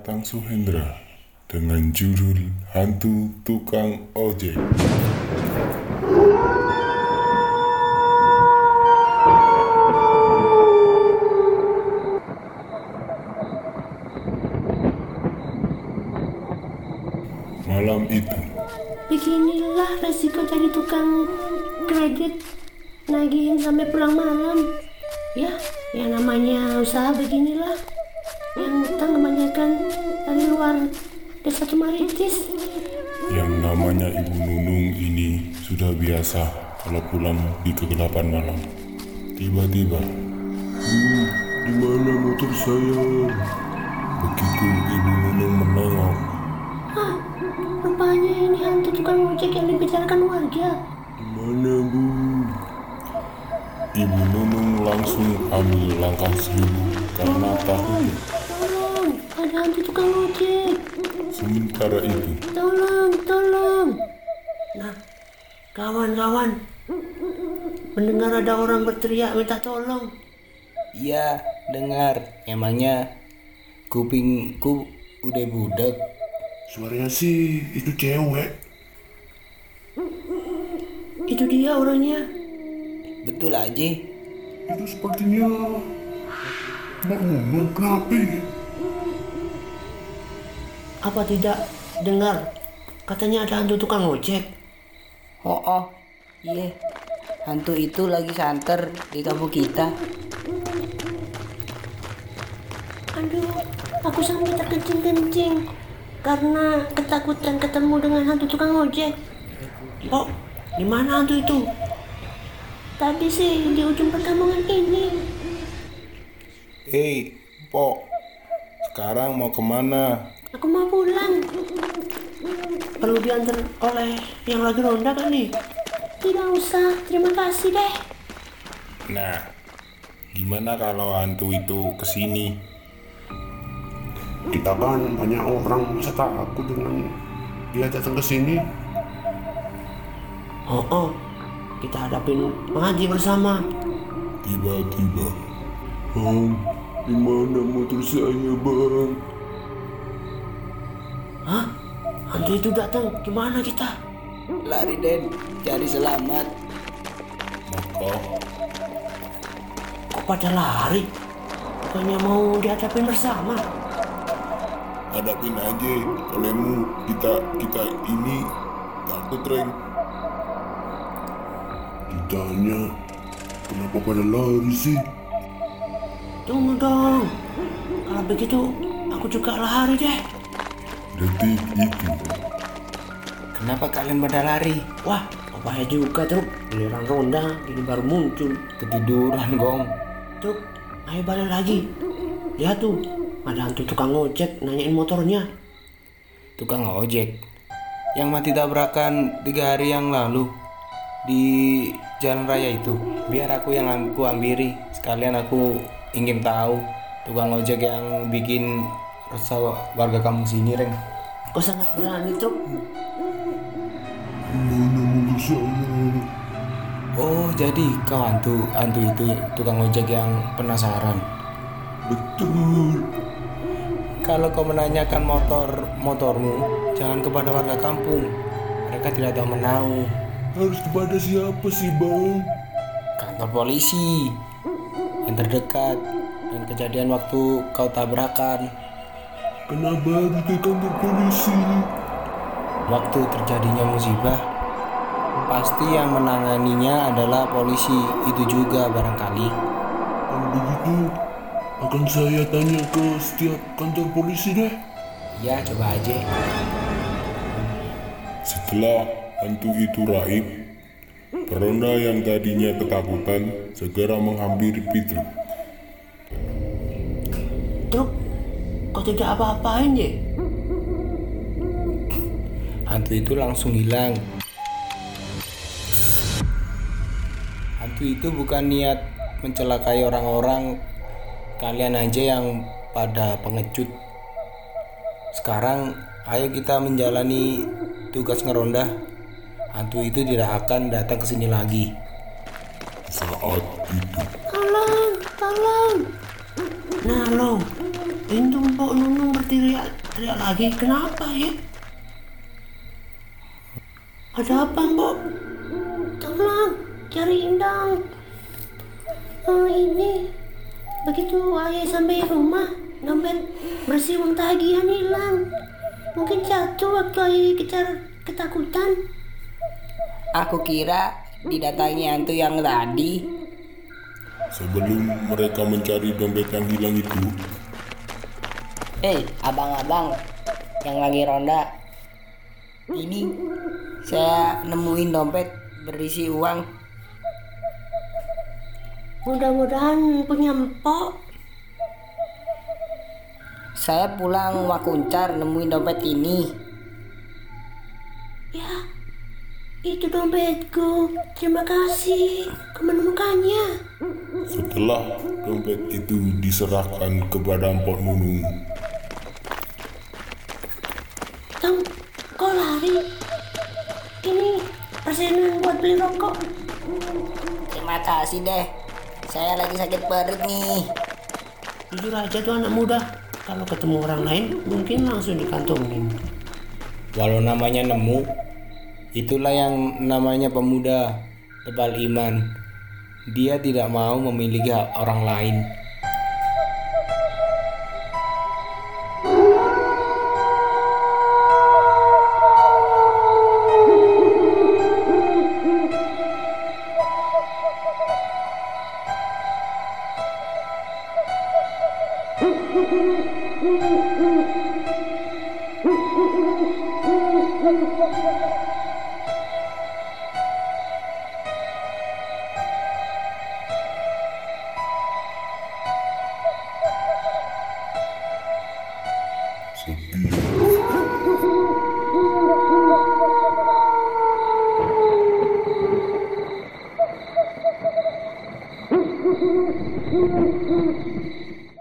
Tatang Suhendra dengan judul Hantu Tukang Ojek. Malam itu, Beginilah resiko jadi tukang kredit nagihin sampai pulang malam. Ya, yang namanya usaha beginilah. Yang utang kebanyakan dari luar desa Cemaritis. yang namanya Ibu Nunung ini sudah biasa kalau pulang di kegelapan malam. Tiba-tiba, "Hmm, di mana motor saya? Begitu Ibu Nunung menengok, Ah, rupanya ini hantu tukang ojek yang dibicarakan warga. Di mana bu? Ibu Nunung langsung ambil langkah seribu karena Tolong, ada hantu tukang ojek. sementara itu Tolong, tolong. Nah, kawan-kawan, mendengar ada orang berteriak minta tolong. Iya, dengar. Emangnya kupingku udah budak. suaranya sih itu cewek. Itu dia orangnya. Betul aja. Itu sepertinya mau ngomong kenapa? Apa tidak dengar? Katanya ada hantu tukang ojek. Oh, oh. Iya. Hantu itu lagi santer di kampung kita. Aduh, aku sampai terkencing-kencing karena ketakutan ketemu dengan hantu tukang ojek. Oh, di mana hantu itu? Tadi sih di ujung perkampungan ini. Hei, Po. Sekarang mau ke mana? Aku mau pulang. Perlu diantar oleh yang lagi ronda kan nih? Tidak usah, terima kasih deh. Nah, gimana kalau hantu itu ke sini? kita kan banyak orang bisa takut dengan dia datang ke sini Oh, oh, kita hadapin mengaji bersama. Tiba-tiba, Bang, di mana motor saya, Bang? Hah? Hantu itu datang, gimana kita? Lari Den, cari selamat. Maka, Kok pada lari? Bukannya mau dihadapin bersama? hadapin aja olehmu kita kita ini takut, Reng. ditanya kenapa pada lari sih Tunggu dong. Kalau begitu, aku juga lari deh. Detik itu, Kenapa kalian pada lari? Wah, bahaya juga, Truk. Giliran ronda, ini baru muncul. Ketiduran, Gong. Truk, ayo balik lagi. Lihat tuh, ada hantu tukang ojek nanyain motornya. Tukang ojek yang mati tabrakan tiga hari yang lalu di jalan raya itu. Biar aku yang aku hampiri. Sekalian aku ingin tahu tukang ojek yang bikin resah warga kampung sini, Reng. Kau sangat berani, Truk. Oh, jadi kau hantu hantu itu tukang ojek yang penasaran. betul Kalau kau menanyakan motor motormu, jangan kepada warga kampung. Mereka tidak tahu menau. harus kepada siapa sih bang Kantor polisi yang terdekat dan kejadian waktu kau tabrakan. Kenapa harus ke kantor polisi Waktu terjadinya musibah, pasti yang menanganinya adalah polisi itu juga barangkali. kalau begitu akan saya tanya ke setiap kantor polisi deh Ya, coba aja. setelah hantu itu raib, peronda yang tadinya ketakutan segera menghampiri Peter. Truk, kau tidak apa-apain ya? Hantu itu langsung hilang. Hantu itu bukan niat mencelakai orang-orang, kalian aja yang pada pengecut. Sekarang ayo kita menjalani tugas ngeronda. Hantu itu tidak akan datang ke sini lagi. Saat itu, Tolong, tolong. Nah lo, itu Mbok Nunung teriak teriak lagi kenapa ya ada apa mbok? Tolong cariin dong oh ini begitu ayah sampai rumah dompet bersih uang tagihan hilang. Mungkin jatuh waktu ayah kejar ketakutan. Aku kira didatangi hantu yang tadi. Sebelum mereka mencari dompet yang hilang itu, Hei, abang-abang yang lagi ronda. Ini saya nemuin dompet berisi uang. mudah-mudahan punya empok Saya pulang wakuncar nemuin dompet ini. Ya, itu dompetku. Terima kasih kau menemukannya. setelah dompet itu diserahkan kepada Mpok Nunung, Tang, kau lari. Ini persenan buat beli rokok. Terima kasih deh. Saya lagi sakit perut nih. Jujur aja tuh anak muda. Kalau ketemu orang lain, mungkin langsung dikantongin. Walau namanya nemu, itulah yang namanya pemuda tebal iman. Dia tidak mau memiliki hak orang lain. Conmigo.